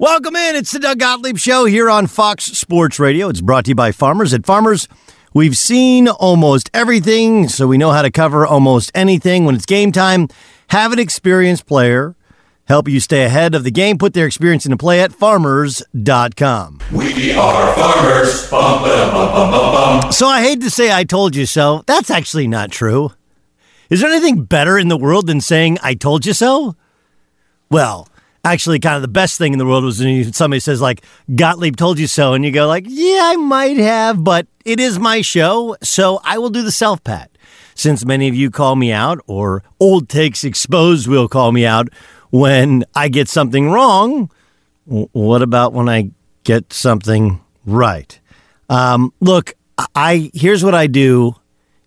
Welcome in. It's the Doug Gottlieb Show here on Fox Sports Radio. It's brought to you by Farmers. At Farmers, we've seen almost everything, so we know how to cover almost anything. When it's game time, have an experienced player help you stay ahead of the game. Put their experience into play at farmers.com. We are farmers. Bum, ba, bum, bum, bum, bum. So I hate to say I told you so. That's actually not true. Is there anything better in the world than saying I told you so? Well, actually kind of the best thing in the world was when somebody says like Gottlieb told you so and you go like, "Yeah, I might have, but it is my show, so I will do the self pat." Since many of you call me out or old takes exposed will call me out when I get something wrong, what about when I get something right? Um, look, I here's what I do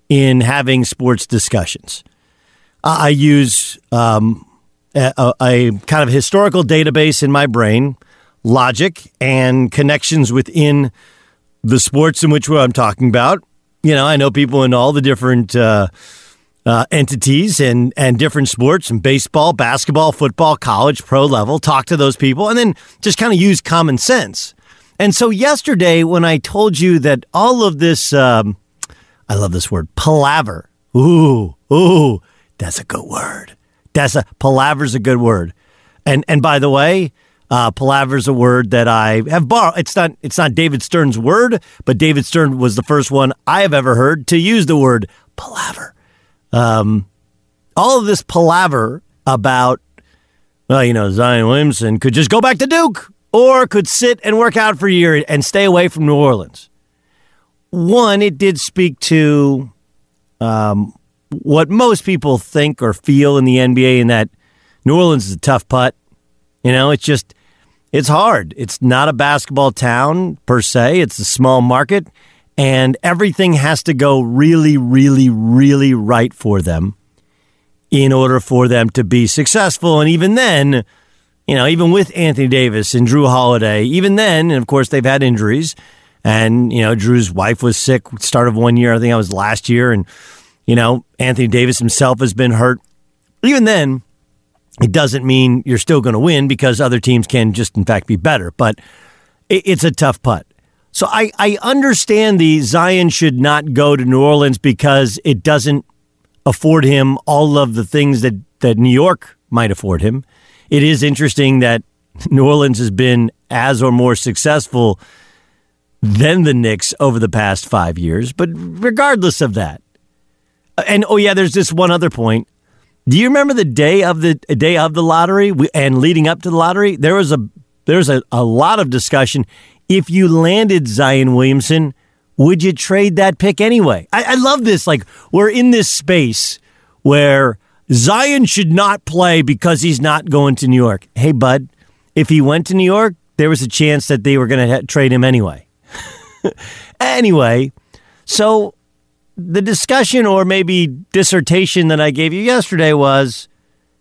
in having sports discussions. I I use um, a, a, kind of historical database in my brain, logic, and connections within the sports in which I'm talking about. You know, I know people in all the different uh, uh, entities and and different sports and baseball, basketball, football, college, pro level. Talk to those people, and then just kind of use common sense. And so yesterday, when I told you that all of this, um, I love this word, palaver. Ooh, ooh, that's a good word. That's a palaver's a good word. And and by the way, Uh, palaver's a word that I have borrowed. It's not it's not David Stern's word, but David Stern was the first one I have ever heard to use the word palaver. Um, all of this palaver about, well, you know, Zion Williamson could just go back to Duke or could sit and work out for a year and stay away from New Orleans. One, it did speak to um, what most people think or feel in the NBA, in that New Orleans is a tough putt. You know, it's just it's hard. It's not a basketball town per se, it's a small market, and everything has to go really, really, really right for them in order for them to be successful. And even then, you know, even with Anthony Davis and Jrue Holiday, even then, and of course they've had injuries. And, you know, Jrue's wife was sick start of one year. I think that was last year. And, you know, Anthony Davis himself has been hurt. Even then, it doesn't mean you're still going to win because other teams can just, in fact, be better. But it's a tough putt. So I, I understand the Zion should not go to New Orleans because it doesn't afford him all of the things that, that New York might afford him. It is interesting that New Orleans has been as or more successful than the Knicks over the past five years. But regardless of that, Uh, and oh yeah, there's this one other point. Do you remember the day of the day of the lottery and leading up to the lottery? There was a there was a, a lot of discussion. If you landed Zion Williamson, would you trade that pick anyway? I, I love this. Like we're in this space where Zion should not play because he's not going to New York. Hey, bud, if he went to New York, there was a chance that they were going to ha- trade him anyway. anyway, so the discussion or maybe dissertation that I gave you yesterday was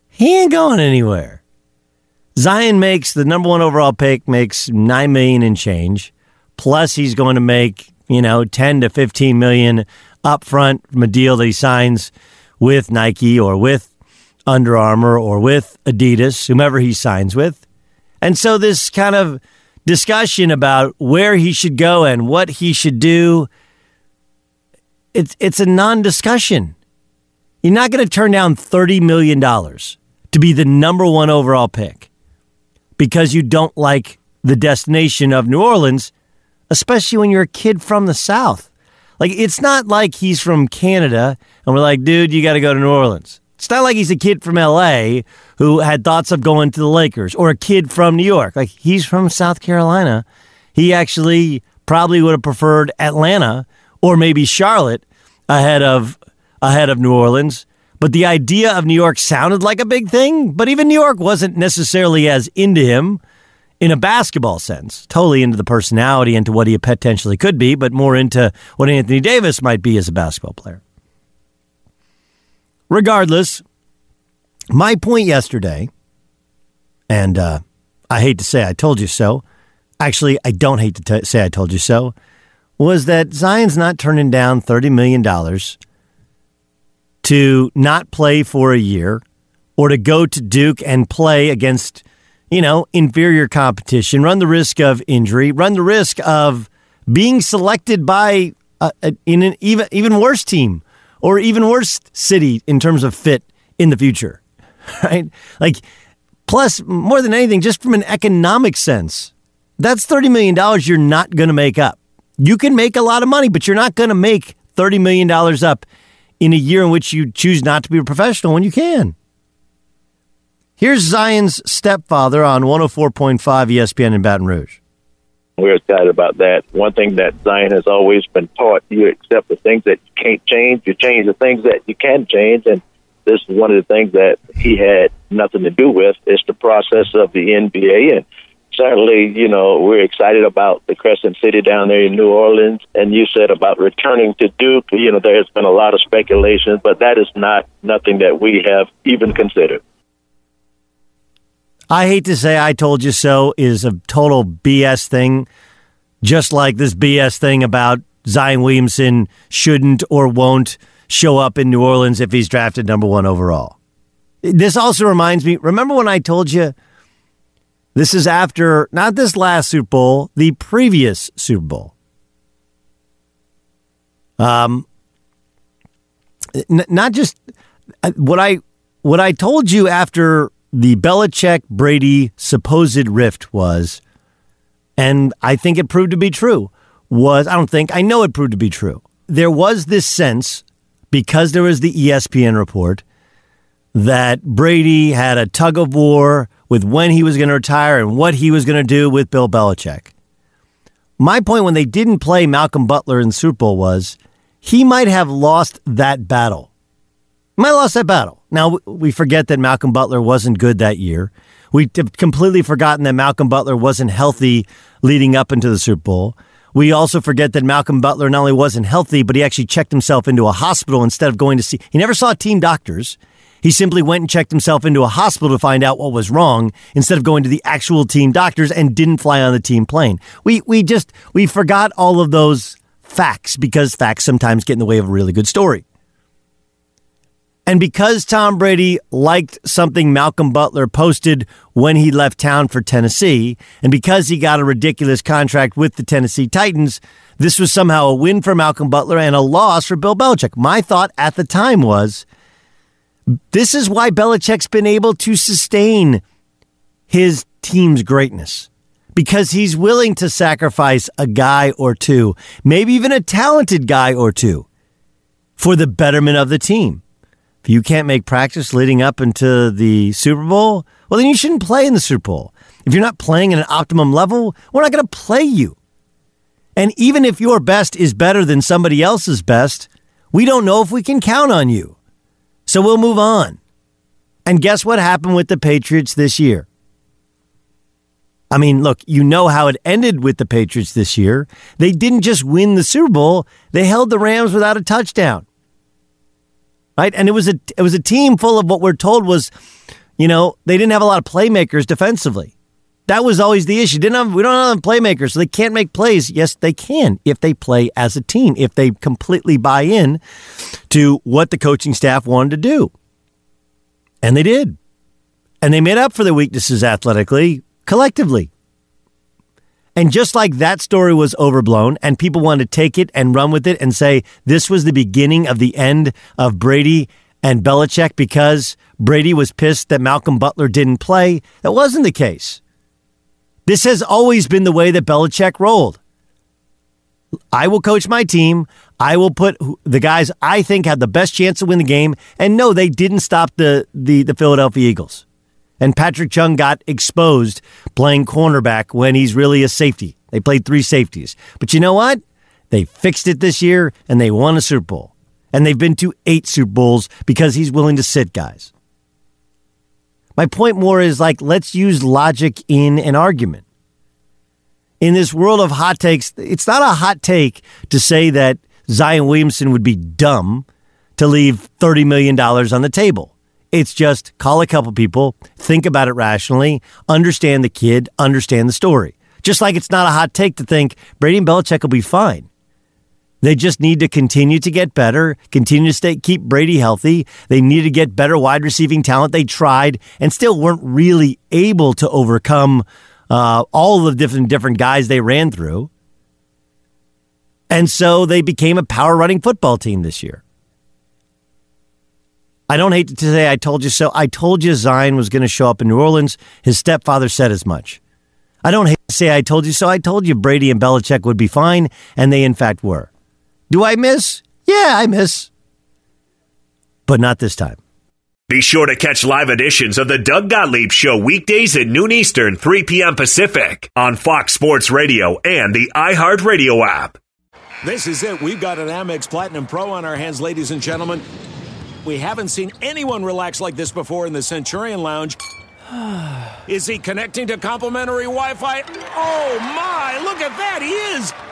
he ain't going anywhere. Zion makes the number one overall pick makes nine million and change, plus he's going to make you know ten to fifteen million up front from a deal that he signs with Nike or with Under Armour or with Adidas, whomever he signs with, and so this kind of discussion about where he should go and what he should do it's it's a non-discussion. You're not going to turn down $30 million to be the number one overall pick because you don't like the destination of New Orleans, especially when you're a kid from the South. Like, it's not like he's from Canada and we're like, dude, you got to go to New Orleans. It's not like he's a kid from LA who had thoughts of going to the Lakers or a kid from New York. Like, he's from South Carolina. He actually probably would have preferred Atlanta or maybe Charlotte ahead of ahead of New Orleans. But the idea of New York sounded like a big thing, but even New York wasn't necessarily as into him in a basketball sense. Totally into the personality, into what he potentially could be, but more into what Anthony Davis might be as a basketball player. Regardless, my point yesterday, and uh, I hate to say I told you so. Actually, I don't hate to t- say I told you so was that Zion's not turning down $30 million to not play for a year or to go to Duke and play against, you know, inferior competition, run the risk of injury, run the risk of being selected by a, in an even even worse team or even worse city in terms of fit in the future. Right? Like plus more than anything just from an economic sense. That's 30 million dollars you're not going to make up. You can make a lot of money, but you're not going to make $30 million up in a year in which you choose not to be a professional when you can. Here's Zion's stepfather on 104.5 ESPN in Baton Rouge. We're excited about that. One thing that Zion has always been taught you accept the things that you can't change, you change the things that you can change. And this is one of the things that he had nothing to do with is the process of the NBA. And certainly, you know, we're excited about the Crescent City down there in New Orleans. And you said about returning to Duke, you know, there's been a lot of speculation, but that is not nothing that we have even considered. I hate to say I told you so is a total BS thing, just like this BS thing about Zion Williamson shouldn't or won't show up in New Orleans if he's drafted number one overall. This also reminds me remember when I told you this is after not this last Super Bowl, the previous Super Bowl. Um, n- not just uh, what I what I told you after the Belichick Brady supposed rift was, and I think it proved to be true, was I don't think, I know it proved to be true. There was this sense, because there was the ESPN report, that Brady had a tug of war with when he was going to retire and what he was going to do with Bill Belichick. My point when they didn't play Malcolm Butler in the Super Bowl was he might have lost that battle. He might have lost that battle. Now, we forget that Malcolm Butler wasn't good that year. We have completely forgotten that Malcolm Butler wasn't healthy leading up into the Super Bowl. We also forget that Malcolm Butler not only wasn't healthy, but he actually checked himself into a hospital instead of going to see. He never saw team doctors. He simply went and checked himself into a hospital to find out what was wrong instead of going to the actual team doctors and didn't fly on the team plane. We we just we forgot all of those facts because facts sometimes get in the way of a really good story. And because Tom Brady liked something Malcolm Butler posted when he left town for Tennessee, and because he got a ridiculous contract with the Tennessee Titans, this was somehow a win for Malcolm Butler and a loss for Bill Belichick. My thought at the time was this is why Belichick's been able to sustain his team's greatness because he's willing to sacrifice a guy or two, maybe even a talented guy or two, for the betterment of the team. If you can't make practice leading up into the Super Bowl, well, then you shouldn't play in the Super Bowl. If you're not playing at an optimum level, we're not going to play you. And even if your best is better than somebody else's best, we don't know if we can count on you. So we'll move on. And guess what happened with the Patriots this year? I mean, look, you know how it ended with the Patriots this year. They didn't just win the Super Bowl, they held the Rams without a touchdown right? And it was a it was a team full of what we're told was, you know, they didn't have a lot of playmakers defensively. That was always the issue. Didn't have we don't have playmakers, so they can't make plays. Yes, they can if they play as a team, if they completely buy in to what the coaching staff wanted to do. And they did. And they made up for their weaknesses athletically, collectively. And just like that story was overblown and people wanted to take it and run with it and say this was the beginning of the end of Brady and Belichick because Brady was pissed that Malcolm Butler didn't play, that wasn't the case. This has always been the way that Belichick rolled. I will coach my team. I will put the guys I think have the best chance to win the game. And no, they didn't stop the, the, the Philadelphia Eagles. And Patrick Chung got exposed playing cornerback when he's really a safety. They played three safeties. But you know what? They fixed it this year and they won a Super Bowl. And they've been to eight Super Bowls because he's willing to sit guys. My point more is like, let's use logic in an argument. In this world of hot takes, it's not a hot take to say that Zion Williamson would be dumb to leave $30 million on the table. It's just call a couple people, think about it rationally, understand the kid, understand the story. Just like it's not a hot take to think Brady and Belichick will be fine. They just need to continue to get better, continue to stay, keep Brady healthy. They need to get better wide receiving talent. They tried and still weren't really able to overcome uh, all the different different guys they ran through. And so they became a power running football team this year. I don't hate to say I told you so. I told you Zion was going to show up in New Orleans. His stepfather said as much. I don't hate to say I told you so. I told you Brady and Belichick would be fine, and they in fact were. Do I miss? Yeah, I miss. But not this time. Be sure to catch live editions of the Doug Gottlieb Show weekdays at noon Eastern, 3 p.m. Pacific on Fox Sports Radio and the iHeartRadio app. This is it. We've got an Amex Platinum Pro on our hands, ladies and gentlemen. We haven't seen anyone relax like this before in the Centurion Lounge. is he connecting to complimentary Wi Fi? Oh my, look at that, he is!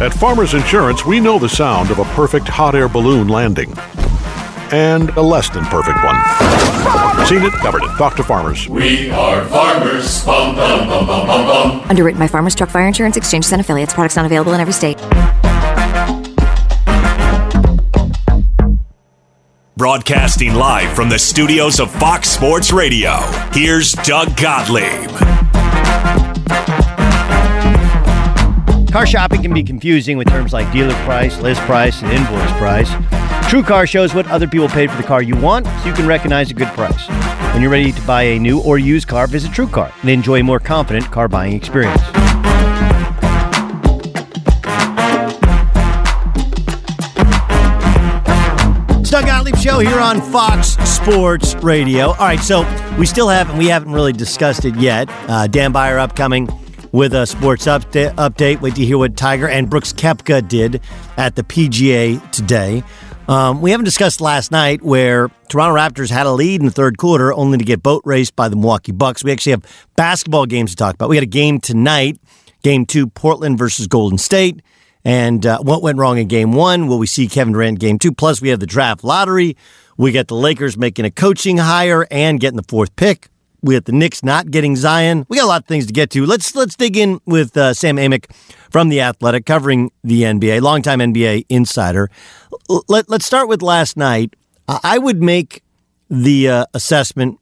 At Farmers Insurance, we know the sound of a perfect hot air balloon landing and a less than perfect one. Seen it, covered it. Talk to farmers. We are farmers. Bum, bum, bum, bum, bum, bum. Underwritten by Farmers Truck Fire Insurance Exchanges and Affiliates. Products not available in every state. Broadcasting live from the studios of Fox Sports Radio, here's Doug Gottlieb. Car shopping can be confusing with terms like dealer price, list price, and invoice price. TrueCar shows what other people paid for the car you want so you can recognize a good price. When you're ready to buy a new or used car, visit TrueCar and enjoy a more confident car buying experience. Show here on Fox Sports Radio. All right, so we still haven't we haven't really discussed it yet. Uh, Dan Beyer upcoming with a sports update. Update. Wait to hear what Tiger and Brooks Koepka did at the PGA today. Um, we haven't discussed last night where Toronto Raptors had a lead in the third quarter, only to get boat raced by the Milwaukee Bucks. We actually have basketball games to talk about. We got a game tonight, game two, Portland versus Golden State. And uh, what went wrong in game one? Will we see Kevin Durant game two? Plus, we have the draft lottery. We got the Lakers making a coaching hire and getting the fourth pick. We the Knicks not getting Zion. We got a lot of things to get to. Let's let's dig in with uh, Sam Amick from the Athletic, covering the NBA, longtime NBA insider. Let Let's start with last night. I would make the uh, assessment.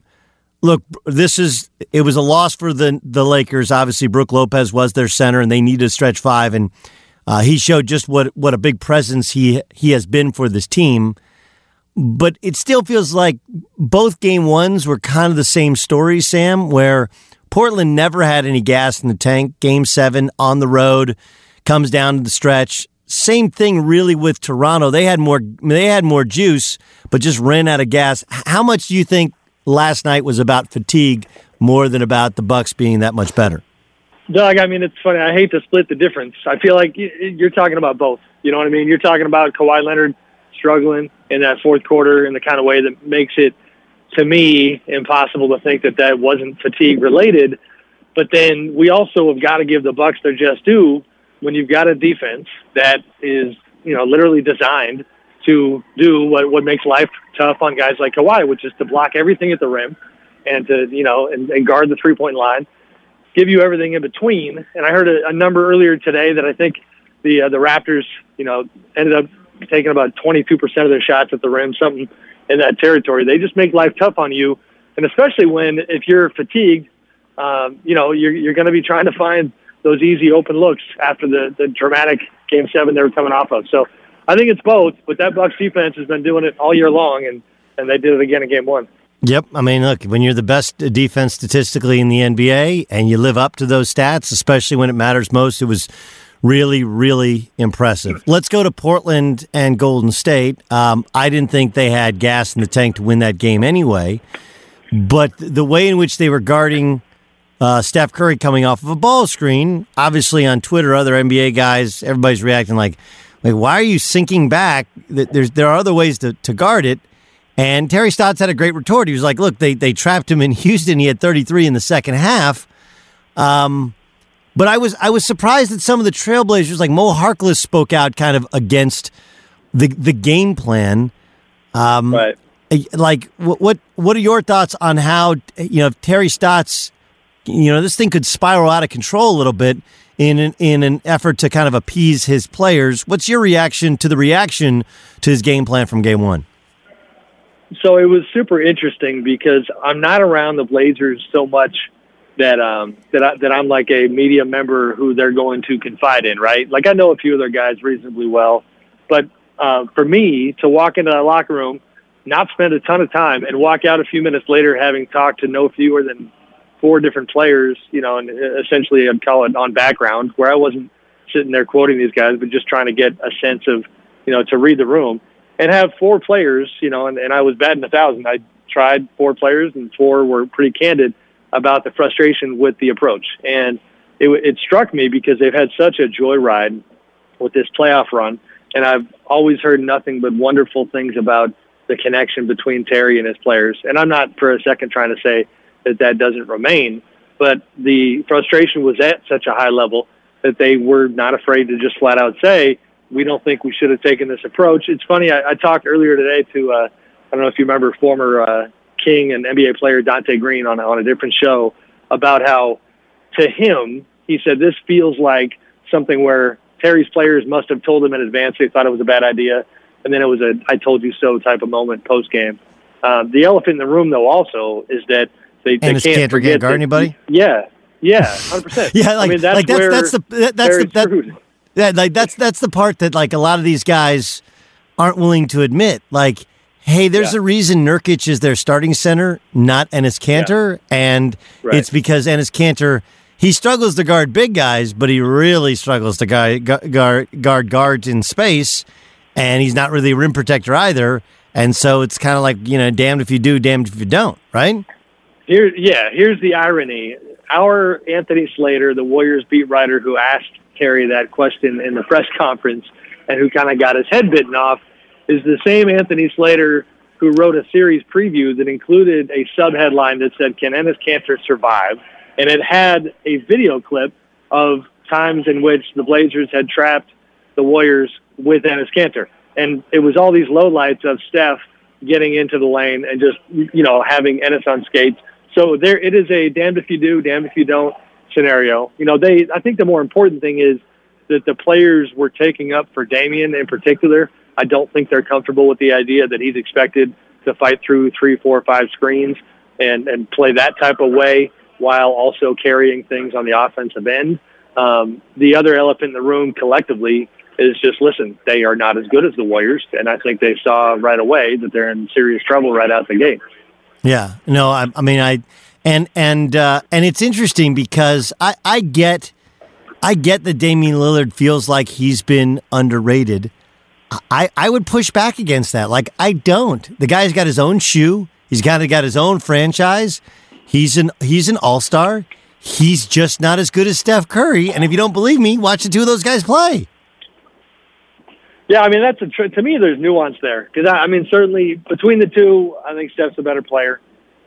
Look, this is it was a loss for the the Lakers. Obviously, Brook Lopez was their center, and they needed to stretch five, and uh, he showed just what what a big presence he he has been for this team but it still feels like both game ones were kind of the same story, Sam, where Portland never had any gas in the tank. Game seven on the road comes down to the stretch. Same thing really with Toronto. They had more they had more juice, but just ran out of gas. How much do you think last night was about fatigue more than about the Bucks being that much better? Doug, I mean, it's funny. I hate to split the difference. I feel like you're talking about both. You know what I mean? You're talking about Kawhi Leonard struggling in that fourth quarter in the kind of way that makes it, to me, impossible to think that that wasn't fatigue related. But then we also have got to give the Bucks their just due when you've got a defense that is, you know, literally designed to do what, what makes life tough on guys like Kawhi, which is to block everything at the rim and to, you know, and, and guard the three point line, give you everything in between. And I heard a, a number earlier today that I think the, uh, the Raptors, you know, ended up taking about 22% of their shots at the rim, something in that territory. They just make life tough on you. And especially when, if you're fatigued, um, you know, you're, you're going to be trying to find those easy open looks after the, the dramatic game seven they were coming off of. So I think it's both, but that Bucks defense has been doing it all year long, and, and they did it again in game one. Yep. I mean, look, when you're the best defense statistically in the NBA and you live up to those stats, especially when it matters most, it was really, really impressive. Let's go to Portland and Golden State. Um, I didn't think they had gas in the tank to win that game anyway, but the way in which they were guarding uh, Steph Curry coming off of a ball screen, obviously on Twitter, other NBA guys, everybody's reacting like, like, why are you sinking back? There's there are other ways to, to guard it. And Terry Stotts had a great retort. He was like, look, they, they trapped him in Houston. He had 33 in the second half. Um, but I was I was surprised that some of the Trailblazers, like Mo Harkless, spoke out kind of against the the game plan. Um, right. Like, what, what what are your thoughts on how you know if Terry Stotts, you know, this thing could spiral out of control a little bit in an, in an effort to kind of appease his players. What's your reaction to the reaction to his game plan from game one? So it was super interesting because I'm not around the Blazers so much that um that I, that I'm like a media member who they're going to confide in, right? Like I know a few of their guys reasonably well, but uh, for me to walk into that locker room, not spend a ton of time, and walk out a few minutes later having talked to no fewer than four different players, you know, and essentially I'd call it on background, where I wasn't sitting there quoting these guys, but just trying to get a sense of, you know, to read the room and have four players, you know, and, and I was batting a thousand. I tried four players, and four were pretty candid about the frustration with the approach. And it, it struck me because they've had such a joyride with this playoff run, and I've always heard nothing but wonderful things about the connection between Terry and his players. And I'm not for a second trying to say that that doesn't remain, but the frustration was at such a high level that they were not afraid to just flat out say, we don't think we should have taken this approach. It's funny. I, I talked earlier today to, uh, I don't know if you remember former uh, King and NBA player Donté Greene on on a different show about how to him he said this feels like something where Terry's players must have told him in advance they thought it was a bad idea, and then it was a I told you so" type of moment post game. Uh, the elephant in the room, though, also is that they, they can't can't forget guard anybody. Yeah, yeah, hundred percent. Yeah, like, I mean, that's like that's where that's the that, that's the that. Yeah, like that's that's the part that like a lot of these guys aren't willing to admit. Like, hey, there's Yeah. a reason Nurkic is their starting center, not Enes Kanter, and Right. it's because Enes Kanter he struggles to guard big guys, but he really struggles to guard guard guard guards in space, and he's not really a rim protector either. And so it's kind of like you know, damned if you do, damned if you don't, right? Here, yeah, here's the irony. Our Anthony Slater, the Warriors beat writer who asked Terry that question in the press conference and who kind of got his head bitten off, is the same Anthony Slater who wrote a series preview that included a subheadline that said, Can Enes Kanter survive? And it had a video clip of times in which the Blazers had trapped the Warriors with Enes Kanter. And it was all these lowlights of Steph getting into the lane and just, you know, having Enes on skates. So there, it is a damned if you do, damned if you don't scenario. You know, they, I think the more important thing is that the players were taking up for Damian in particular. I don't think they're comfortable with the idea that he's expected to fight through three, four, five screens and, and play that type of way while also carrying things on the offensive end. Um, the other elephant in the room collectively is just listen, they are not as good as the Warriors. And I think they saw right away that they're in serious trouble right out the gate. Yeah, no, I, I mean, I and and uh, and it's interesting because I I get I get that Damian Lillard feels like he's been underrated. I I would push back against that. Like I don't. The guy's got his own shoe. He's got got his own franchise. He's an he's an all star. He's just not as good as Steph Curry. And if you don't believe me, watch the two of those guys play. Yeah, I mean that's a tr- to me. There's nuance there because I, I mean certainly between the two, I think Steph's a better player.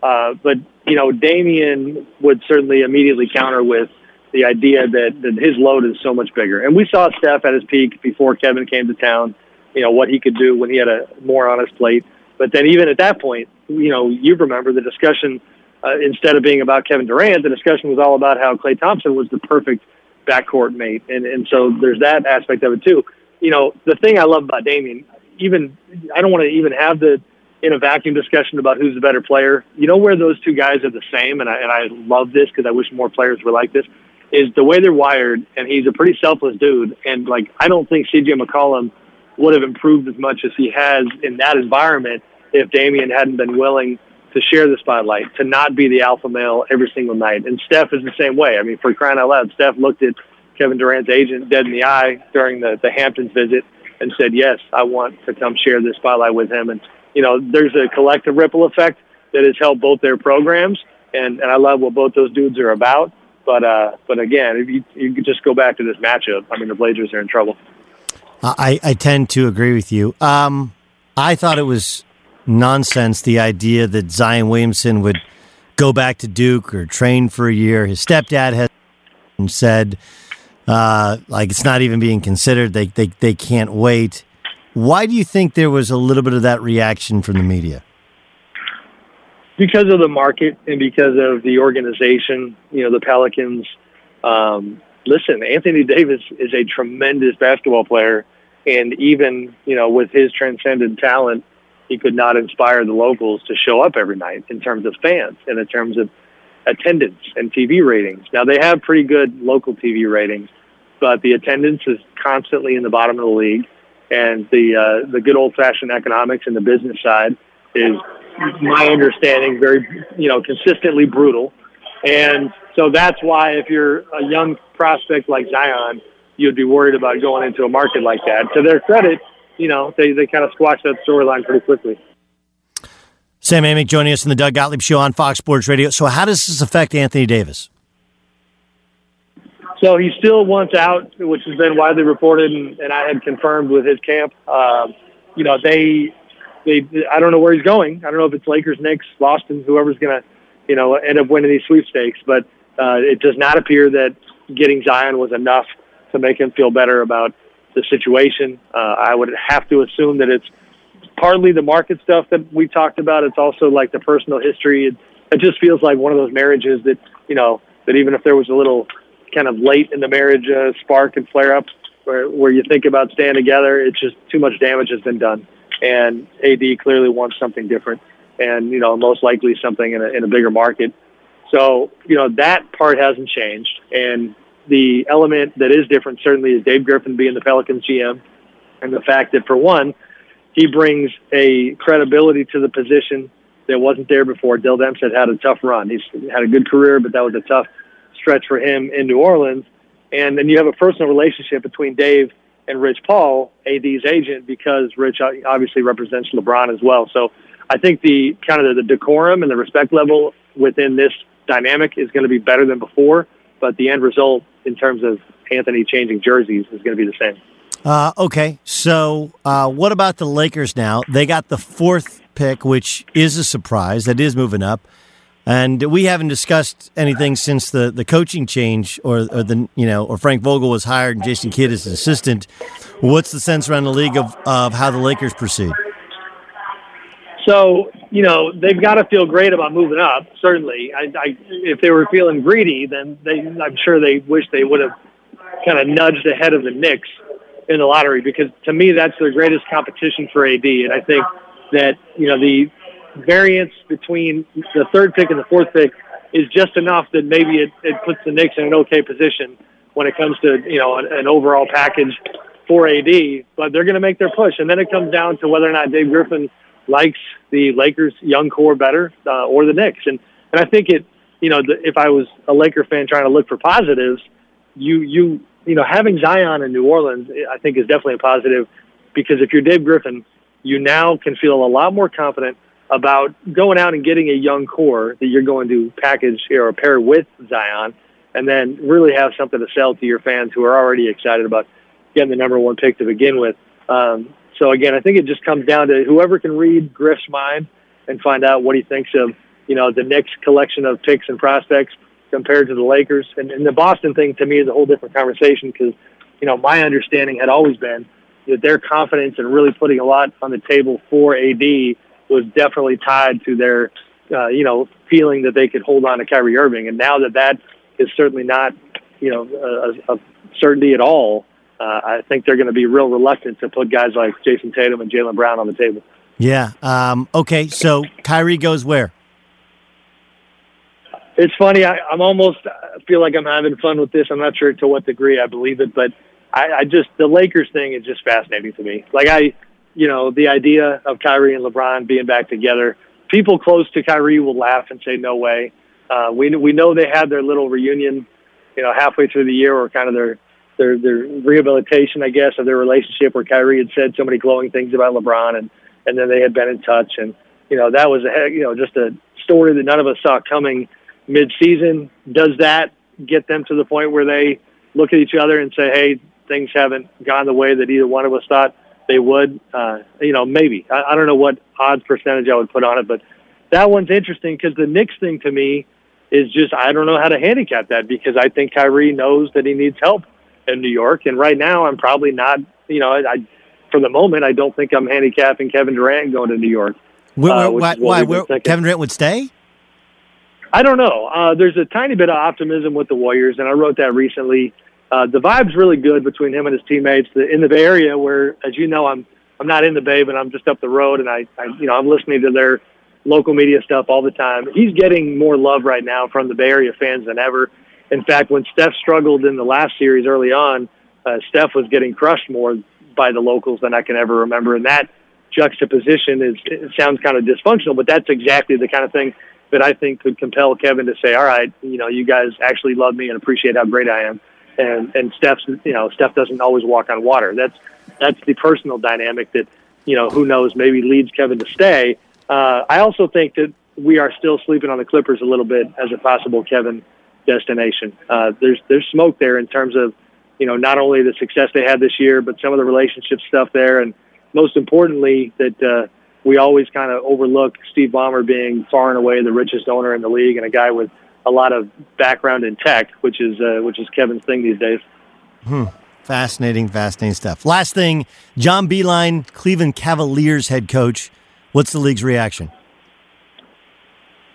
Uh, but you know, Damian would certainly immediately counter with the idea that, that his load is so much bigger. And we saw Steph at his peak before Kevin came to town. You know what he could do when he had a more on his plate. But then even at that point, you know, you remember the discussion. Uh, instead of being about Kevin Durant, the discussion was all about how Klay Thompson was the perfect backcourt mate, and and so there's that aspect of it too you know, the thing I love about Damian, even I don't want to even have the in a vacuum discussion about who's the better player. You know where those two guys are the same, and I and I love this because I wish more players were like this. Is the way they're wired, and he's a pretty selfless dude. And like I don't think C.J. McCollum would have improved as much as he has in that environment if Damian hadn't been willing to share the spotlight, to not be the alpha male every single night. And Steph is the same way. I mean, for crying out loud, Steph looked at Kevin Durant's agent dead in the eye during the, the Hamptons visit and said, yes, I want to come share this spotlight with him. And, you know, there's a collective ripple effect that has helped both their programs. And, and I love what both those dudes are about. But, uh, but again, if you, you could just go back to this matchup, I mean, the Blazers are in trouble. I, I tend to agree with you. Um, I thought it was nonsense, the idea that Zion Williamson would go back to Duke or train for a year. His stepdad has said uh, like it's not even being considered. They, they they can't wait. Why do you think there was a little bit of that reaction from the media? Because of the market and because of the organization. You know, the Pelicans. Um, listen, Anthony Davis is a tremendous basketball player, and even you know with his transcendent talent, he could not inspire the locals to show up every night in terms of fans and in terms of attendance and TV ratings. Now they have pretty good local TV ratings, but the attendance is constantly in the bottom of the league, and the uh, the good old fashioned economics and the business side is my understanding very you know consistently brutal, and so that's why if you're a young prospect like Zion, you'd be worried about going into a market like that. To their credit, you know they they kind of squashed that storyline pretty quickly. Sam Amick joining us in the Doug Gottlieb Show on Fox Sports Radio. So, how does this affect Anthony Davis? So he still wants out, which has been widely reported, and, and I had confirmed with his camp. Um, you know, they, they, I don't know where he's going. I don't know if it's Lakers, Knicks, Boston, whoever's going to, you know, end up winning these sweepstakes. But uh, it does not appear that getting Zion was enough to make him feel better about the situation. Uh, I would have to assume that it's partly the market stuff that we talked about. It's also like the personal history. It, it just feels like one of those marriages that you know that even if there was a little kind of late in the marriage uh, spark and flare up where where you think about staying together, it's just too much damage has been done, and AD clearly wants something different, and you know most likely something in a, in a bigger market. So you know that part hasn't changed, and the element that is different certainly is Dave Griffin being the Pelicans GM, and the fact that for one he brings a credibility to the position that wasn't there before. Dell Demps had a tough run. He's had a good career, but that was a tough stretch for him in New Orleans. And then you have a personal relationship between Dave and Rich Paul, AD's agent, because Rich obviously represents LeBron as well. So I think the kind of the decorum and the respect level within this dynamic is going to be better than before. But the end result in terms of Anthony changing jerseys is going to be the same. Uh, okay, so uh, what about the Lakers now? They got the fourth pick, which is a surprise. That is moving up, and we haven't discussed anything since the, the coaching change, or, or the you know, or Frank Vogel was hired and Jason Kidd is an assistant. What's the sense around the league of, of how the Lakers proceed? So you know they've got to feel great about moving up. Certainly, I, I, if they were feeling greedy, then they, I'm sure they wish they would have kind of nudged ahead of the Knicks in the lottery because to me that's their greatest competition for AD. And I think that you know the variance between the third pick and the fourth pick is just enough that maybe it, it puts the Knicks in an okay position when it comes to you know an, an overall package for AD. But they're going to make their push, and then it comes down to whether or not Dave Griffin likes the Lakers' young core better uh, or the Knicks. And and I think it you know the, if I was a Laker fan trying to look for positives, you you you know, having Zion in New Orleans, I think, is definitely a positive because if you're Dave Griffin, you now can feel a lot more confident about going out and getting a young core that you're going to package or pair with Zion, and then really have something to sell to your fans who are already excited about getting the number one pick to begin with. Um, so again, I think it just comes down to whoever can read Griff's mind and find out what he thinks of, you know, the Knicks collection of picks and prospects compared to the Lakers. And, and the Boston thing to me is a whole different conversation because, you know, my understanding had always been that their confidence in really putting a lot on the table for AD was definitely tied to their, uh, you know, feeling that they could hold on to Kyrie Irving. And now that that is certainly not, you know, a, a certainty at all, uh, I think they're going to be real reluctant to put guys like Jayson Tatum and Jaylen Brown on the table. Yeah. Um, okay. So Kyrie goes where? It's funny. I, I'm almost I feel like I'm having fun with this. I'm not sure to what degree I believe it, but I, I just the Lakers thing is just fascinating to me. Like I, you know, the idea of Kyrie and LeBron being back together. People close to Kyrie will laugh and say no way. Uh, we we know they had their little reunion, you know, halfway through the year, or kind of their their their rehabilitation, I guess, of their relationship, where Kyrie had said so many glowing things about LeBron, and and then they had been in touch, and you know that was a you know just a story that none of us saw coming mid-season. Does that get them to the point where they look at each other and say, "Hey, things haven't gone the way that either one of us thought they would"? Uh, you know, maybe. I, I don't know what odds percentage I would put on it, but that one's interesting because the Knicks thing to me is just I don't know how to handicap that because I think Kyrie knows that he needs help in New York, and right now I'm probably not. You know, I, I for the moment I don't think I'm handicapping Kevin Durant going to New York. Where, uh, why? why where, Kevin Durant would stay? I don't know. Uh, there's a tiny bit of optimism with the Warriors, and I wrote that recently. Uh, the vibe's really good between him and his teammates in the Bay Area, where, as you know, I'm I'm not in the Bay, but I'm just up the road, and I, I you know I'm listening to their local media stuff all the time. He's getting more love right now from the Bay Area fans than ever. In fact, when Steph struggled in the last series early on, uh, Steph was getting crushed more by the locals than I can ever remember, and that juxtaposition is it sounds kind of dysfunctional, but that's exactly the kind of thing that I think could compel Kevin to say, "All right, you know, you guys actually love me and appreciate how great I am." And and Steph's, you know, Steph doesn't always walk on water. That's that's the personal dynamic that you know who knows maybe leads Kevin to stay. Uh, I also think that we are still sleeping on the Clippers a little bit as a possible Kevin destination. Uh, there's there's smoke there in terms of you know not only the success they had this year, but some of the relationship stuff there, and most importantly that. Uh, we always kind of overlook Steve Ballmer being far and away the richest owner in the league and a guy with a lot of background in tech, which is uh, which is Kevin's thing these days. Hmm. Fascinating, fascinating stuff. Last thing, John Beilein, Cleveland Cavaliers head coach. What's the league's reaction?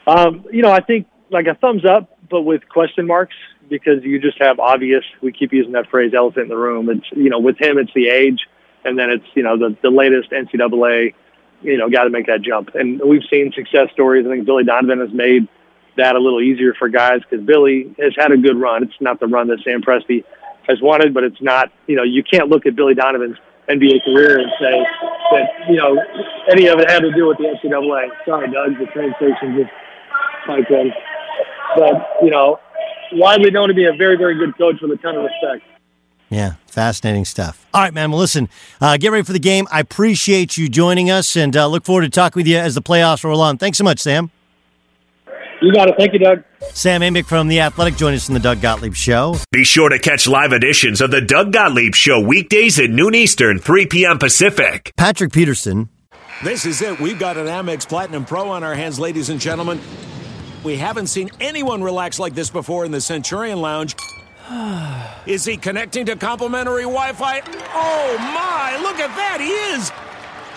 Um, you know, I think like a thumbs up, but with question marks because you just have obvious. We keep using that phrase, elephant in the room. It's you know, with him, it's the age, and then it's you know the the latest NCAA you know, got to make that jump. And we've seen success stories. I think Billy Donovan has made that a little easier for guys because Billy has had a good run. It's not the run that Sam Presti has wanted, but it's not, you know, you can't look at Billy Donovan's NBA career and say that, you know, any of it had to do with the NCAA. Sorry, Doug, the train station just piped in. But, you know, widely known to be a very, very good coach with a ton of respect. Yeah, fascinating stuff. All right, man. Well, listen, uh, get ready for the game. I appreciate you joining us and uh, look forward to talking with you as the playoffs roll on. Thanks so much, Sam. You got it. Thank you, Doug. Sam Amick from The Athletic. Join us in the Doug Gottlieb Show. Be sure to catch live editions of the Doug Gottlieb Show weekdays at noon Eastern, 3 p.m. Pacific. Patrick Peterson. This is it. We've got an Amex Platinum Pro on our hands, ladies and gentlemen. We haven't seen anyone relax like this before in the Centurion Lounge. Is he connecting to complimentary Wi Fi? Oh my, look at that, he is!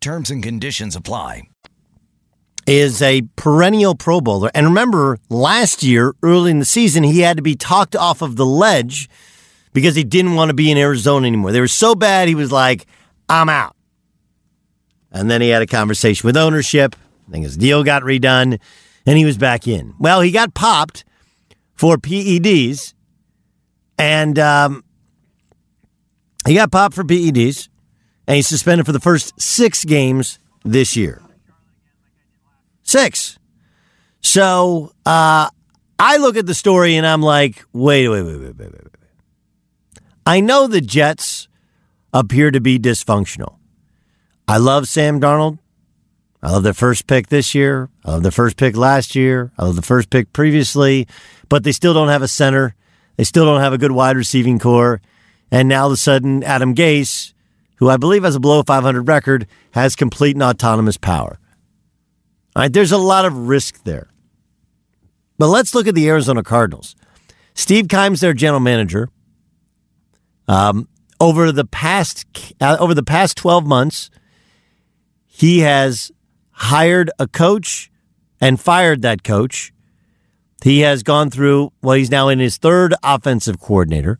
Terms and conditions apply. Is a perennial Pro Bowler. And remember, last year, early in the season, he had to be talked off of the ledge because he didn't want to be in Arizona anymore. They were so bad, he was like, I'm out. And then he had a conversation with ownership. I think his deal got redone, and he was back in. Well, he got popped for PEDs, and um, he got popped for PEDs and he's suspended for the first six games this year. Six. So uh, I look at the story and I'm like, wait, wait, wait, wait, wait, wait, wait. I know the Jets appear to be dysfunctional. I love Sam Darnold. I love their first pick this year. I love the first pick last year. I love the first pick previously, but they still don't have a center. They still don't have a good wide receiving corps. And now all of a sudden, Adam Gase who I believe has a below 500 record, has complete and autonomous power. All right, there's a lot of risk there. But let's look at the Arizona Cardinals. Steve Keim's their general manager. Um, over the past uh, over the past 12 months, he has hired a coach and fired that coach. He has gone through well, he's now in his third offensive coordinator.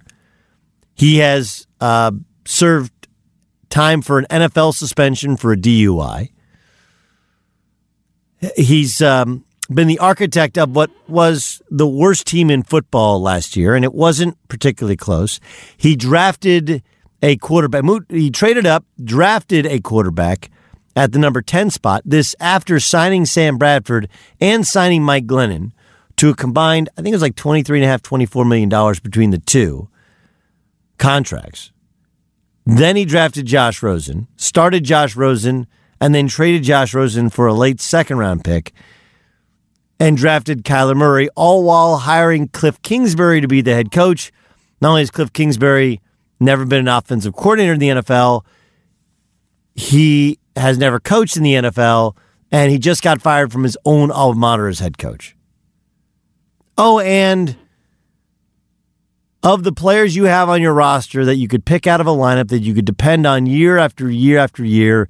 He has uh, served time for an NFL suspension for a DUI. He's um, been the architect of what was the worst team in football last year, and it wasn't particularly close. He drafted a quarterback. He traded up, drafted a quarterback at the number 10 spot. This after signing Sam Bradford and signing Mike Glennon to a combined, I think it was like $23.5, $24 million between the two contracts. Then he drafted Josh Rosen, started Josh Rosen, and then traded Josh Rosen for a late second round pick and drafted Kyler Murray, all while hiring Cliff Kingsbury to be the head coach. Not only has Cliff Kingsbury never been an offensive coordinator in the NFL, he has never coached in the NFL, and he just got fired from his own alma mater as head coach. Oh, and of the players you have on your roster that you could pick out of a lineup that you could depend on year after year after year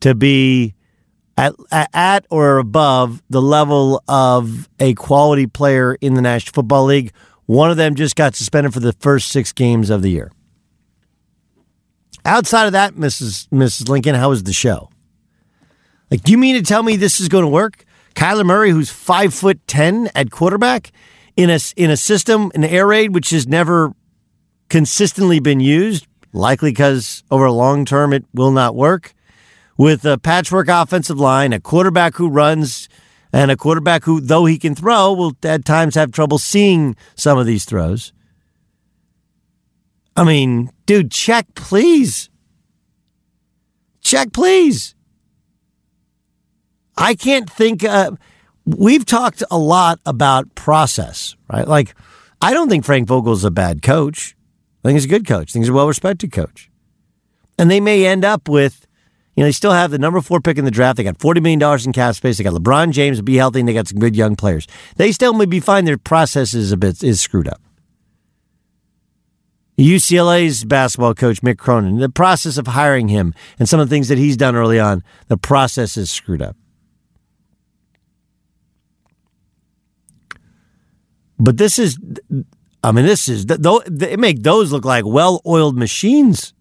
to be at, at or above the level of a quality player in the National Football League. One of them just got suspended for the first six games of the year. Outside of that, Mrs. Mrs. Lincoln, how was the show? Like, do you mean to tell me this is going to work? Kyler Murray, who's five foot ten at quarterback, in a in a system, an air raid, which has never consistently been used, likely because over a long term it will not work. With a patchwork offensive line, a quarterback who runs and a quarterback who, though he can throw, will at times have trouble seeing some of these throws. I mean, dude, check, please. Check, please. I can't think. Uh, we've talked a lot about process, right? Like, I don't think Frank Vogel's a bad coach. I think he's a good coach. I think he's a well respected coach. And they may end up with, you know, they still have the number four pick in the draft. They got $40 million in cap space. They got LeBron James to be healthy, and they got some good young players. They still may be fine. Their process is a bit is screwed up. UCLA's basketball coach, Mick Cronin, the process of hiring him and some of the things that he's done early on, the process is screwed up. But this is, I mean, this is, though, they make those look like well oiled machines.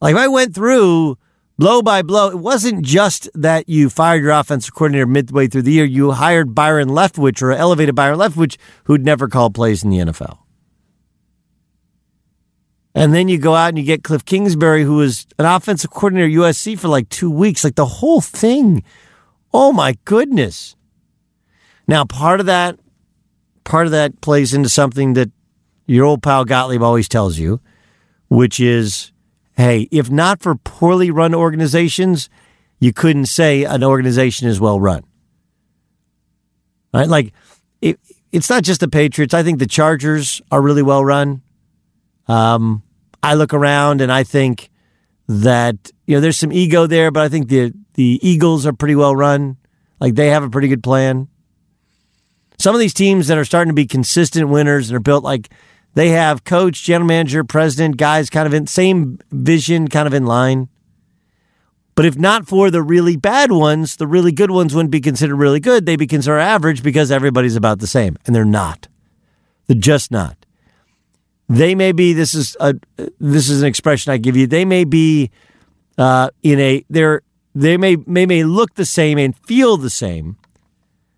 Like if I went through blow by blow. It wasn't just that you fired your offensive coordinator midway through the year. You hired Byron Leftwich or elevated Byron Leftwich, who'd never called plays in the NFL. And then you go out and you get Cliff Kingsbury, who was an offensive coordinator at USC for like two weeks. Like the whole thing. Oh my goodness. Now, part of that, part of that plays into something that your old pal Gottlieb always tells you, which is hey, if not for poorly run organizations, you couldn't say an organization is well run. Right? Like, it, it's not just the Patriots. I think the Chargers are really well run. Um, I look around and I think that you know there's some ego there, but I think the the Eagles are pretty well run. Like they have a pretty good plan. Some of these teams that are starting to be consistent winners and are built like they have coach, general manager, president, guys kind of in same vision, kind of in line. But if not for the really bad ones, the really good ones wouldn't be considered really good. They'd be considered average because everybody's about the same, and they're not. They're just not. They may be. This is a. This is an expression I give you. They may be uh, in a. They're. They may may may look the same and feel the same,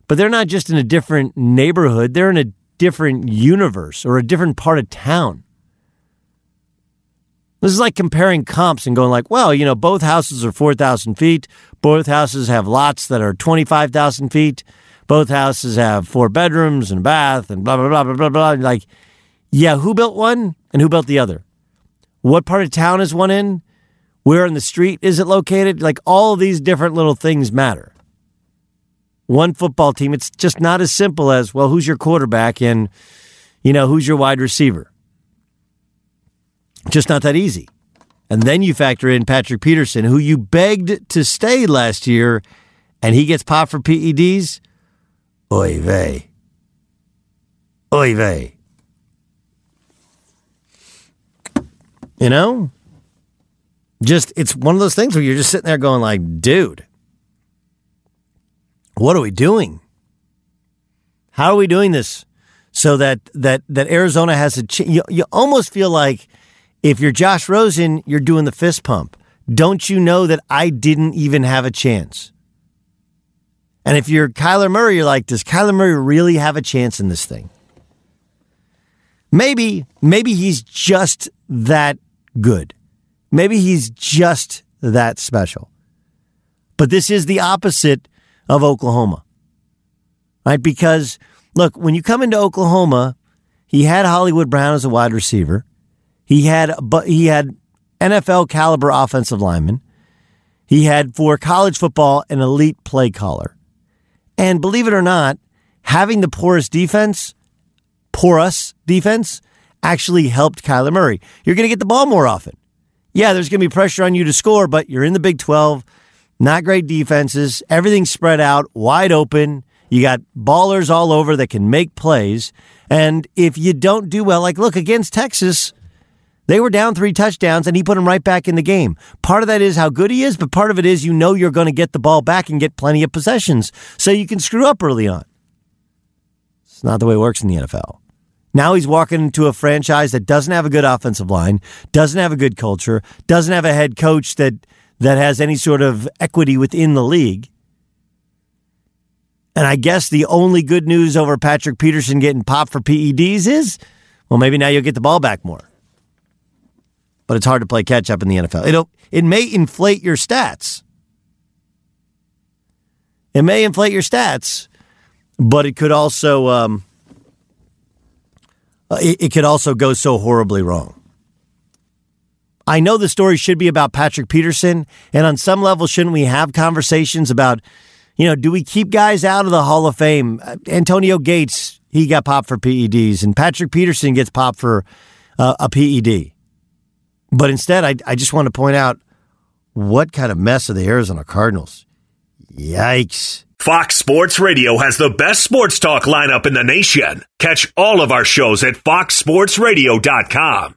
but they're not just in a different neighborhood. They're in a different universe or a different part of town. This is like comparing comps and going like, well, you know, both houses are 4,000 feet. Both houses have lots that are 25,000 feet. Both houses have four bedrooms and a bath and blah, blah, blah, blah, blah, blah. Like, yeah, who built one and who built the other? What part of town is one in? Where in the street is it located? Like, all these different little things matter one football team, it's just not as simple as, well, who's your quarterback and, you know, who's your wide receiver? Just not that easy. And then you factor in Patrick Peterson, who you begged to stay last year, and he gets popped for PEDs. Oy vey. Oy vey. You know? Just, it's one of those things where you're just sitting there going, like, dude, what are we doing? How are we doing this so that that that Arizona has a ch- you, you almost feel like if you're Josh Rosen, you're doing the fist pump. Don't you know that I didn't even have a chance? And if you're Kyler Murray, you're like, does Kyler Murray really have a chance in this thing? Maybe, maybe he's just that good. Maybe he's just that special. But this is the opposite of Oklahoma. Right? Because look, when you come into Oklahoma, he had Hollywood Brown as a wide receiver. He had but he had NFL caliber offensive lineman. He had for college football an elite play caller. And believe it or not, having the porous defense, porous defense, actually helped Kyler Murray. You're going to get the ball more often. Yeah, there's going to be pressure on you to score, but you're in the Big 12. Not great defenses. Everything's spread out, wide open. You got ballers all over that can make plays. And if you don't do well, like look against Texas, they were down three touchdowns and he put them right back in the game. Part of that is how good he is, but part of it is you know you're going to get the ball back and get plenty of possessions so you can screw up early on. It's not the way it works in the NFL. Now he's walking into a franchise that doesn't have a good offensive line, doesn't have a good culture, doesn't have a head coach that that has any sort of equity within the league. And I guess the only good news over Patrick Peterson getting popped for PEDs is, well, maybe now you'll get the ball back more. But it's hard to play catch up in the NFL. It'll it may inflate your stats. It may inflate your stats, but it could also um, it, it could also go so horribly wrong. I know the story should be about Patrick Peterson, and on some level, shouldn't we have conversations about, you know, do we keep guys out of the Hall of Fame? Uh, Antonio Gates, he got popped for PEDs, and Patrick Peterson gets popped for uh, a PED. But instead, I, I just want to point out what kind of mess are the Arizona Cardinals? Yikes. Fox Sports Radio has the best sports talk lineup in the nation. Catch all of our shows at foxsportsradio.com.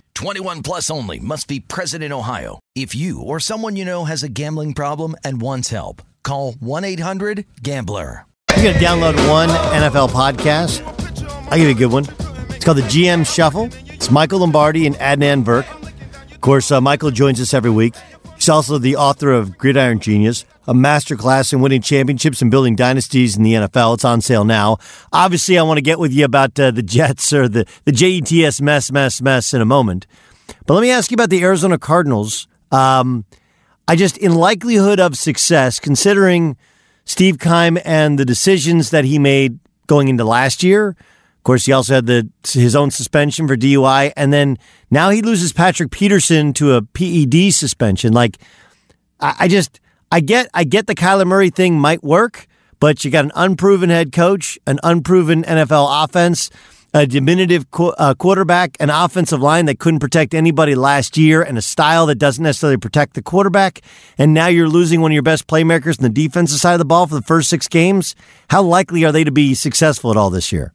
21 plus only must be present in Ohio. If you or someone you know has a gambling problem and wants help, call 1-800-GAMBLER. You're going to download one NFL podcast. I'll give you a good one. It's called the GM Shuffle. It's Michael Lombardi and Adnan Virk. Of course, uh, Michael joins us every week. He's also the author of Gridiron Genius, a masterclass in winning championships and building dynasties in the NFL. It's on sale now. Obviously, I want to get with you about uh, the Jets or the, the JETS mess, mess, mess in a moment. But let me ask you about the Arizona Cardinals. Um, I just, in likelihood of success, considering – Steve Keim and the decisions that he made going into last year. Of course, he also had the his own suspension for DUI, and then now he loses Patrick Peterson to a PED suspension. Like, I, I just I get I get the Kyler Murray thing might work, but you got an unproven head coach, an unproven NFL offense a diminutive qu- uh, quarterback, an offensive line that couldn't protect anybody last year, and a style that doesn't necessarily protect the quarterback. And now you're losing one of your best playmakers in the defensive side of the ball for the first six games. How likely are they to be successful at all this year?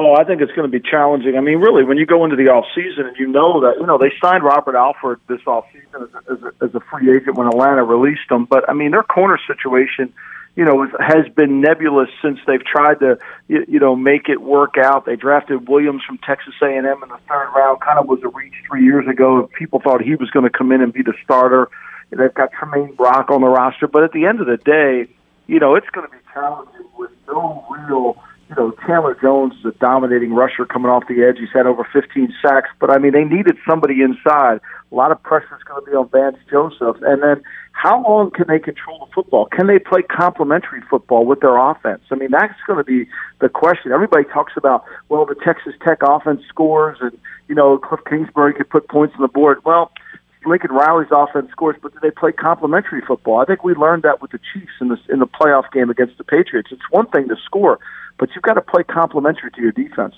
Oh, I think it's going to be challenging. I mean, really, when you go into the off season and you know that you know they signed Robert Alford this off season as a, as, a, as a free agent when Atlanta released him, but I mean their corner situation you know, has been nebulous since they've tried to, you, you know, make it work out. They drafted Williams from Texas A&M in the third round, kind of was a reach three years ago. People thought he was going to come in and be the starter. They've got Tramaine Brock on the roster, but at the end of the day, you know, it's going to be challenging with no real you know, Chandler Jones is a dominating rusher coming off the edge. He's had over 15 sacks, but I mean, they needed somebody inside. A lot of pressure is going to be on Vance Joseph. And then how long can they control the football? Can they play complementary football with their offense? I mean, that's going to be the question. Everybody talks about, well, the Texas Tech offense scores and, you know, Cliff Kingsbury could put points on the board. Well, Lincoln Riley's offense scores, but do they play complementary football? I think we learned that with the Chiefs in the in the playoff game against the Patriots. It's one thing to score, but you've got to play complementary to your defense.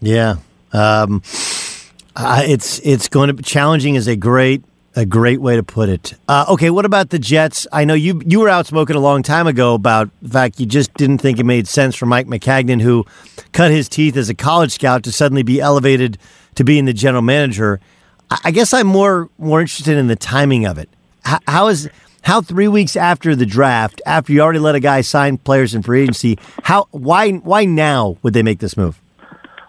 Yeah, um, uh, it's it's going to be challenging. Is a great a great way to put it. Uh, okay, what about the Jets? I know you you were outspoken a long time ago about the fact you just didn't think it made sense for Mike Maccagnan, who cut his teeth as a college scout, to suddenly be elevated to being the general manager. I guess I'm more more interested in the timing of it. How, how is how three weeks after the draft, after you already let a guy sign players in free agency, how why why now would they make this move?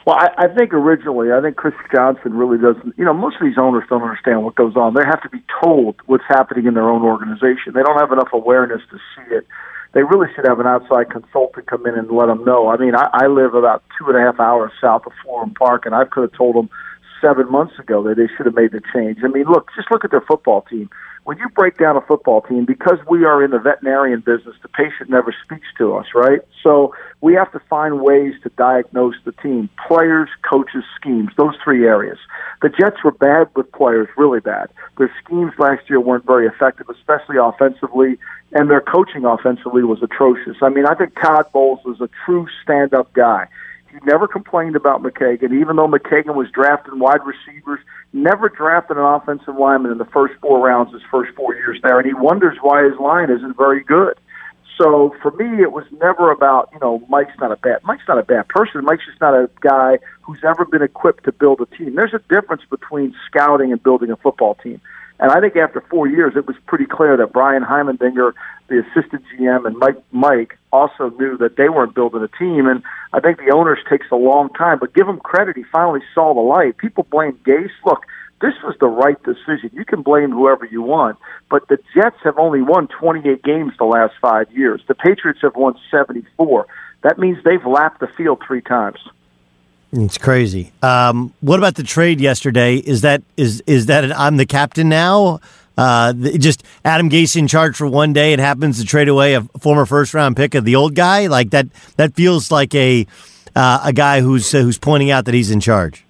Well, I, I think originally, I think Chris Johnson really doesn't. You know, most of these owners don't understand what goes on. They have to be told what's happening in their own organization. They don't have enough awareness to see it. They really should have an outside consultant come in and let them know. I mean, I, I live about two and a half hours south of Florham Park, and I could have told them seven months ago that they should have made the change. I mean, look, just look at their football team. When you break down a football team, because we are in the veterinarian business, the patient never speaks to us, right? So we have to find ways to diagnose the team players, coaches, schemes, those three areas. The Jets were bad with players, really bad. Their schemes last year weren't very effective, especially offensively, and their coaching offensively was atrocious. I mean, I think Todd Bowles was a true stand up guy. He never complained about Maccagnan, even though Maccagnan was drafting wide receivers, never drafted an offensive lineman in the first four rounds his first four years there, and he wonders why his line isn't very good. So for me, it was never about you know Mike's not a bad Mike's not a bad person. Mike's just not a guy who's ever been equipped to build a team. There's a difference between scouting and building a football team. And I think after four years, it was pretty clear that Brian Heimerdinger, the assistant GM, and Mike Mike also knew that they weren't building a team. And I think the owners takes a long time, but give him credit. He finally saw the light. People blame Gase. Look, this was the right decision. You can blame whoever you want, but the Jets have only won 28 games the last five years. The Patriots have won 74. That means they've lapped the field three times. It's crazy. Um, what about the trade yesterday? Is that is is that an, I'm the captain now? Uh, just Adam Gase in charge for one day and happens to trade away a former first round pick of the old guy like that. That feels like a uh, a guy who's uh, who's pointing out that he's in charge.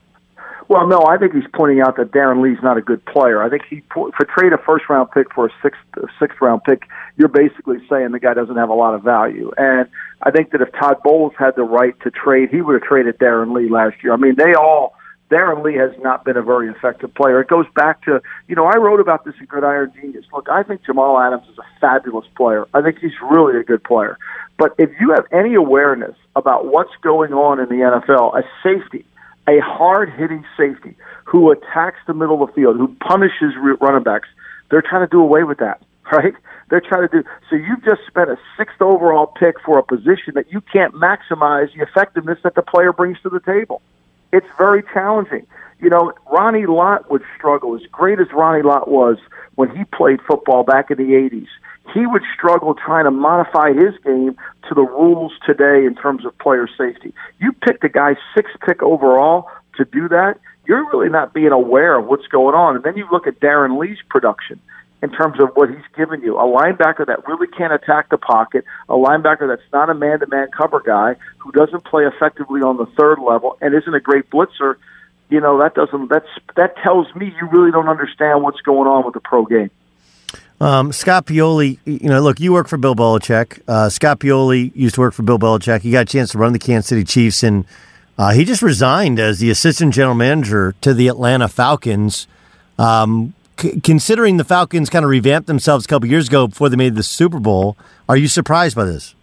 Well, no, I think he's pointing out that Darron Lee's not a good player. I think he for trade a first round pick for a sixth sixth round pick. You're basically saying the guy doesn't have a lot of value, and I think that if Todd Bowles had the right to trade, he would have traded Darron Lee last year. I mean, they all. Darron Lee has not been a very effective player. It goes back to, you know, I wrote about this in Gridiron Genius. Look, I think Jamal Adams is a fabulous player. I think he's really a good player. But if you have any awareness about what's going on in the NFL, a safety, a hard hitting safety who attacks the middle of the field, who punishes running backs, they're trying to do away with that, right? They're trying to do so. You've just spent a sixth overall pick for a position that you can't maximize the effectiveness that the player brings to the table. It's very challenging. You know, Ronnie Lott would struggle. As great as Ronnie Lott was when he played football back in the 80s, he would struggle trying to modify his game to the rules today in terms of player safety. You picked a guy six pick overall to do that, you're really not being aware of what's going on. And then you look at Darron Lee's production in terms of what he's given you. A linebacker that really can't attack the pocket, a linebacker that's not a man to man cover guy, who doesn't play effectively on the third level and isn't a great blitzer, you know, that doesn't that's that tells me you really don't understand what's going on with the pro game. Um, Scott Pioli, you know, look, you work for Bill Belichick. Uh, Scott Pioli used to work for Bill Belichick. He got a chance to run the Kansas City Chiefs, and uh, he just resigned as the assistant general manager to the Atlanta Falcons. Um, c- considering the Falcons kind of revamped themselves a couple years ago before they made the Super Bowl, are you surprised by this?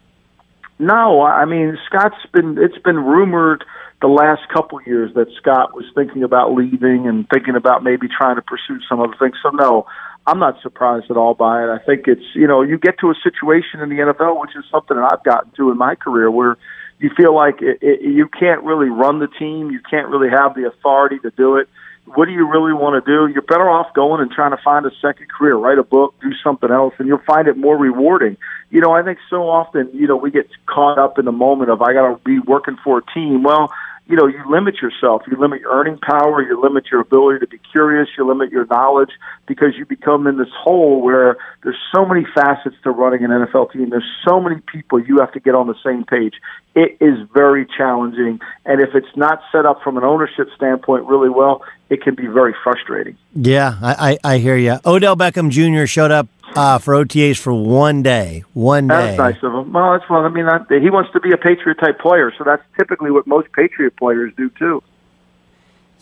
No, I mean Scott's been. It's been rumored the last couple years that Scott was thinking about leaving and thinking about maybe trying to pursue some other things. So no, I'm not surprised at all by it. I think it's you know you get to a situation in the NFL, which is something that I've gotten to in my career, where you feel like it, it, you can't really run the team, you can't really have the authority to do it. What do you really want to do? You're better off going and trying to find a second career, write a book, do something else, and you'll find it more rewarding. You know, I think so often, you know, we get caught up in the moment of I got to be working for a team. Well, you know, you limit yourself. You limit your earning power. You limit your ability to be curious. You limit your knowledge because you become in this hole where there's so many facets to running an NFL team. There's so many people you have to get on the same page. It is very challenging. And if it's not set up from an ownership standpoint really well, it can be very frustrating. Yeah, I, I, I hear you. Odell Beckham Jr. showed up uh, for OTAs for one day. One day. That's nice of him. Well, that's well. I mean, that, he wants to be a Patriot type player, so that's typically what most Patriot players do too.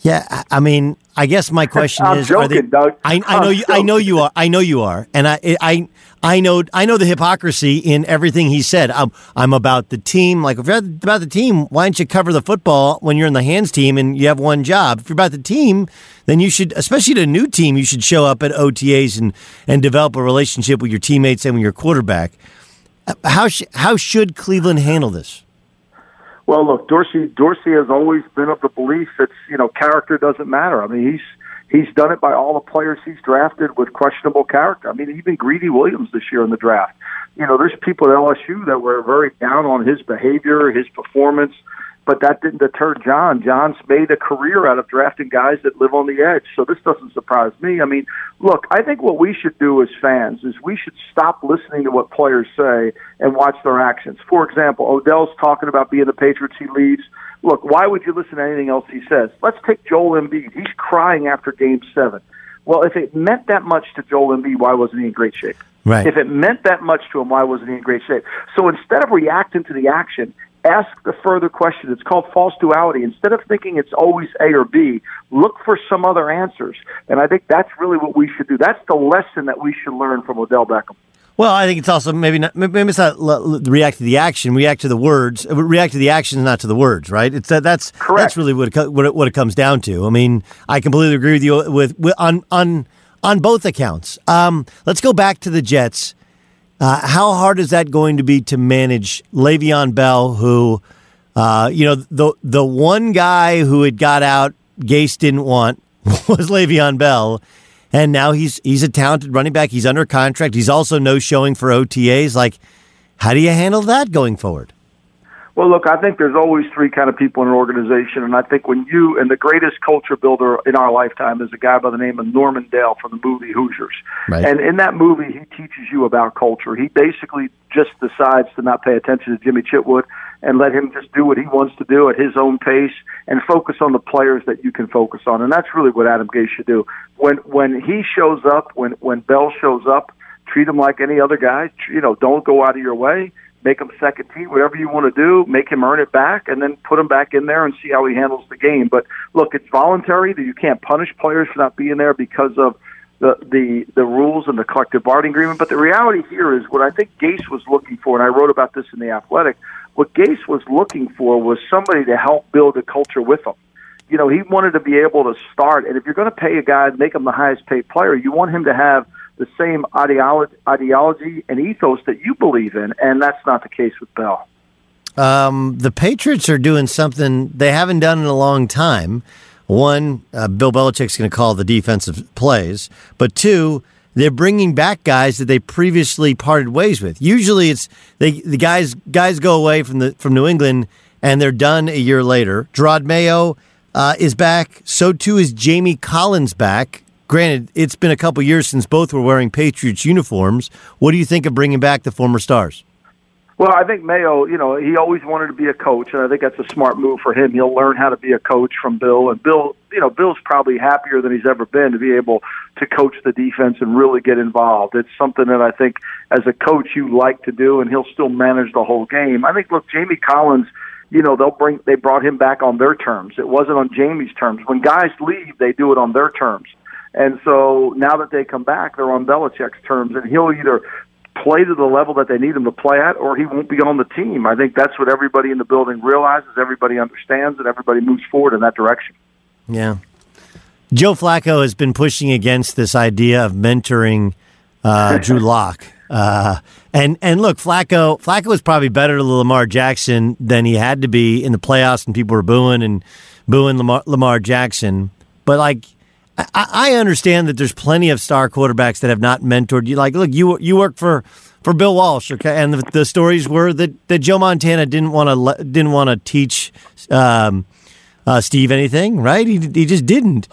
Yeah, I mean, I guess my question is: joking, Are they? Doug. I, I know I'm you. I know you are. I know you are, and I, I, I know. I know the hypocrisy in everything he said. I'm, I'm about the team. Like if you're about the team, why don't you cover the football when you're in the hands team and you have one job? If you're about the team, then you should, especially to a new team, you should show up at OTAs and and develop a relationship with your teammates and with your quarterback. Uh, how sh- how should Cleveland handle this? Well, look, Dorsey. Dorsey has always been of the belief that you know character doesn't matter. I mean, he's he's done it by all the players he's drafted with questionable character. I mean, even Greedy Williams this year in the draft. You know, there's people at LSU that were very down on his behavior, his performance, but that didn't deter John. John's made a career out of drafting guys that live on the edge. So this doesn't surprise me. I mean, look, I think what we should do as fans is we should stop listening to what players say and watch their actions. For example, Odell's talking about being the Patriots he leads. Look, why would you listen to anything else he says? Let's take Joel Embiid. He's crying after game seven. Well, if it meant that much to Joel Embiid, why wasn't he in great shape? Right. If it meant that much to him, why wasn't he in great shape? So instead of reacting to the action, ask the further question. It's called false duality. Instead of thinking it's always A or B, look for some other answers. And I think that's really what we should do. That's the lesson that we should learn from Odell Beckham. Well, I think it's also maybe not. Maybe it's not react to the action, react to the words, uh, react to the actions, not to the words. Right? It's that. That's Correct. that's really what it, what it, what it comes down to. I mean, I completely agree with you with, with on on on both accounts. Um, let's go back to the Jets. Uh, how hard is that going to be to manage Le'Veon Bell, who, uh, you know, the the one guy who had got out, Gase didn't want was Le'Veon Bell, and now he's he's a talented running back. He's under contract. He's also no showing for OTAs. Like, how do you handle that going forward? Well, look, I think there's always three kind of people in an organization, and I think when you and the greatest culture builder in our lifetime is a guy by the name of Norman Dale from the movie Hoosiers. Right. And in that movie, he teaches you about culture. He basically just decides to not pay attention to Jimmy Chitwood and let him just do what he wants to do at his own pace and focus on the players that you can focus on. And that's really what Adam Gase should do. When when he shows up, when when Bell shows up, treat him like any other guy. You know, don't go out of your way. Make him second team, whatever you want to do. Make him earn it back, and then put him back in there and see how he handles the game. But look, it's voluntary. That you can't punish players for not being there because of the the the rules and the collective bargaining agreement. But the reality here is what I think Gase was looking for, and I wrote about this in the Athletic. What Gase was looking for was somebody to help build a culture with him. You know, he wanted to be able to start, and if you're going to pay a guy, make him the highest paid player, you want him to have the same ideology, ideology and ethos that you believe in, and that's not the case with Bell. Um, the Patriots are doing something they haven't done in a long time. One, uh, Bill Belichick's going to call the defensive plays, but two, they're bringing back guys that they previously parted ways with. Usually, it's they the guys guys go away from the from New England and they're done a year later. Jerod Mayo uh, is back. So too is Jamie Collins back. Granted, it's been a couple years since both were wearing Patriots uniforms. What do you think of bringing back the former stars? Well, I think Mayo, you know, he always wanted to be a coach, and I think that's a smart move for him. He'll learn how to be a coach from Bill, and Bill, you know, Bill's probably happier than he's ever been to be able to coach the defense and really get involved. It's something that I think, as a coach, you like to do, and he'll still manage the whole game. I think, look, Jamie Collins, you know, they'll bring they brought him back on their terms. It wasn't on Jamie's terms. When guys leave, they do it on their terms. And so now that they come back, they're on Belichick's terms, and he'll either play to the level that they need him to play at, or he won't be on the team. I think that's what everybody in the building realizes, everybody understands, and everybody moves forward in that direction. Yeah. Joe Flacco has been pushing against this idea of mentoring uh, Drew Lock. Uh, and and look, Flacco Flacco was probably better to Lamar Jackson than he had to be in the playoffs, and people were booing and booing Lamar, Lamar Jackson. But like, I, I understand that there's plenty of star quarterbacks that have not mentored you. Like, look, you you work for for Bill Walsh, okay, and the, the stories were that, that Joe Montana didn't want to didn't want to teach um, uh, Steve anything, right? He he just didn't.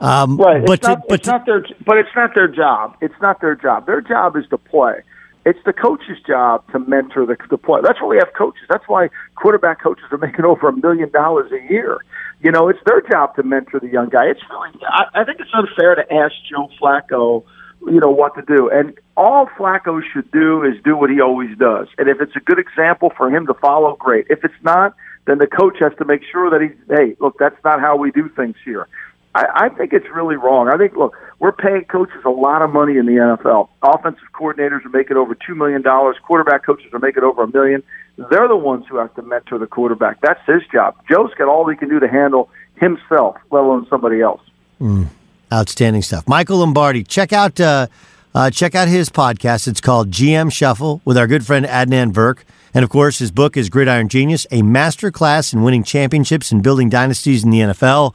Um, right, but it's, not, to, but it's not their, but it's not their job. It's not their job. Their job is to play. It's the coach's job to mentor the, the player. That's why we have coaches. That's why quarterback coaches are making over a million dollars a year. You know, it's their job to mentor the young guy. It's really, I, I think it's unfair to ask Joe Flacco, you know, what to do. And all Flacco should do is do what he always does. And if it's a good example for him to follow, great. If it's not, then the coach has to make sure that he's, hey, look, that's not how we do things here. I, I think it's really wrong. I think, look, we're paying coaches a lot of money in the NFL. Offensive coordinators are making over $2 million. Quarterback coaches are making over a million. They're the ones who have to mentor the quarterback. That's his job. Joe's got all he can do to handle himself, let alone somebody else. Mm, outstanding stuff. Michael Lombardi, check out uh, uh, check out his podcast. It's called GM Shuffle with our good friend Adnan Virk. And of course, his book is Gridiron Genius, a master class in winning championships and building dynasties in the NFL.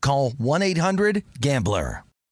call 1-800-GAMBLER.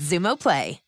with Xumo Play.